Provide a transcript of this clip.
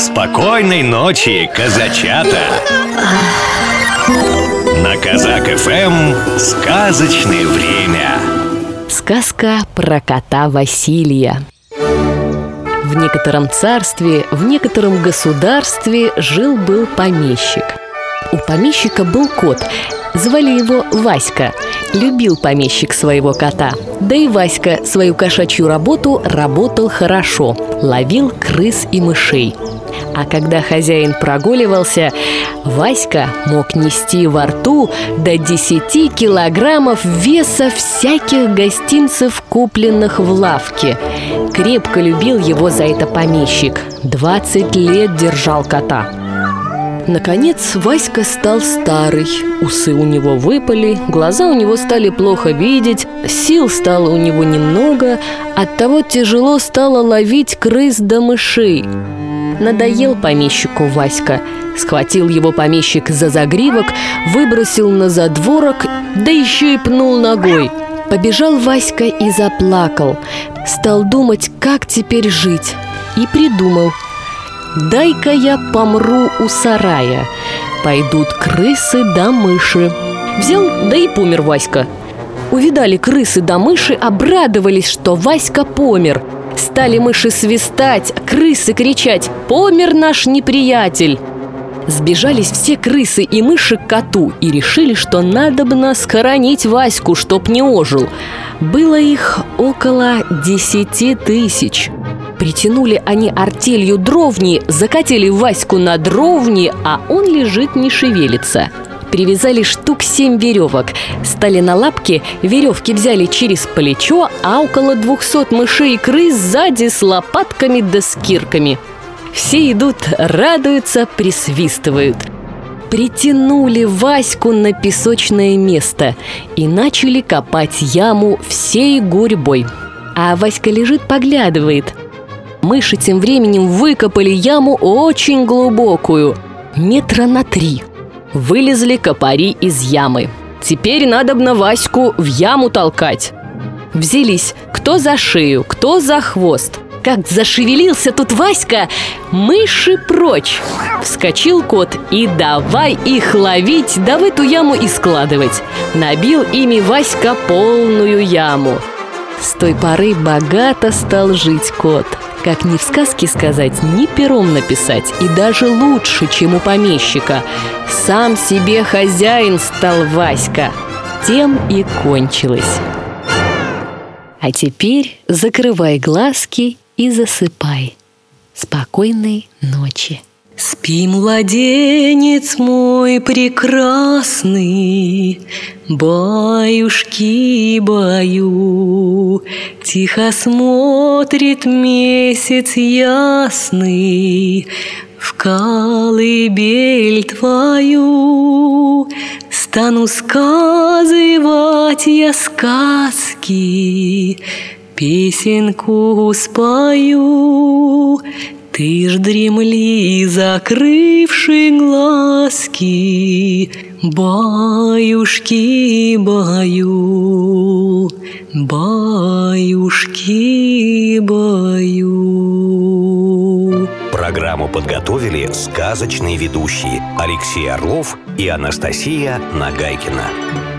Спокойной ночи, казачата! На Казак ФМ сказочное время. Сказка про кота Василия. В некотором царстве, в некотором государстве жил-был помещик. У помещика был кот, звали его Васька. Любил помещик своего кота. Да и Васька свою кошачью работу работал хорошо. Ловил крыс и мышей. А когда хозяин прогуливался, Васька мог нести во рту до 10 килограммов веса всяких гостинцев, купленных в лавке. Крепко любил его за это помещик. 20 лет держал кота. Наконец Васька стал старый. Усы у него выпали, глаза у него стали плохо видеть Сил стало у него немного. Оттого тяжело стало ловить крыс да мышей. Надоел помещику Васька. Схватил его помещик за загривок Выбросил на задворок Да еще и пнул ногой. Побежал Васька и заплакал. Стал думать, как теперь жить. И придумал – Дай-ка я помру у сарая Пойдут крысы да мыши Взял, да и помер Васька Увидали крысы да мыши, обрадовались, что Васька помер Стали мыши свистать, крысы кричать «Помер наш неприятель!» Сбежались все крысы и мыши к коту и решили, что надо бы нас хоронить Ваську, чтоб не ожил. Было их около десяти тысяч. Притянули они артелью дровни, закатили Ваську на дровни, а он лежит не шевелится. Привязали штук семь веревок, стали на лапки, веревки взяли через плечо, а около двухсот мышей и крыс сзади с лопатками да с кирками. Все идут, радуются, присвистывают – притянули Ваську на песочное место и начали копать яму всей гурьбой. А Васька лежит, поглядывает. Мыши тем временем выкопали яму очень глубокую, метра на три. Вылезли копари из ямы. Теперь надо на Ваську в яму толкать. Взялись кто за шею, кто за хвост. Как зашевелился тут Васька, мыши прочь. Вскочил кот и давай их ловить, да в эту яму и складывать. Набил ими Васька полную яму. С той поры богато стал жить кот – как ни в сказке сказать, ни пером написать, и даже лучше, чем у помещика. Сам себе хозяин стал Васька. Тем и кончилось. А теперь закрывай глазки и засыпай. Спокойной ночи. Спи, младенец мой прекрасный, Баюшки баю, Тихо смотрит месяц ясный В колыбель твою. Стану сказывать я сказки, Песенку спою, ты ж дремли, закрывши глазки, Баюшки, баю, баюшки, баю. Программу подготовили сказочные ведущие Алексей Орлов и Анастасия Нагайкина.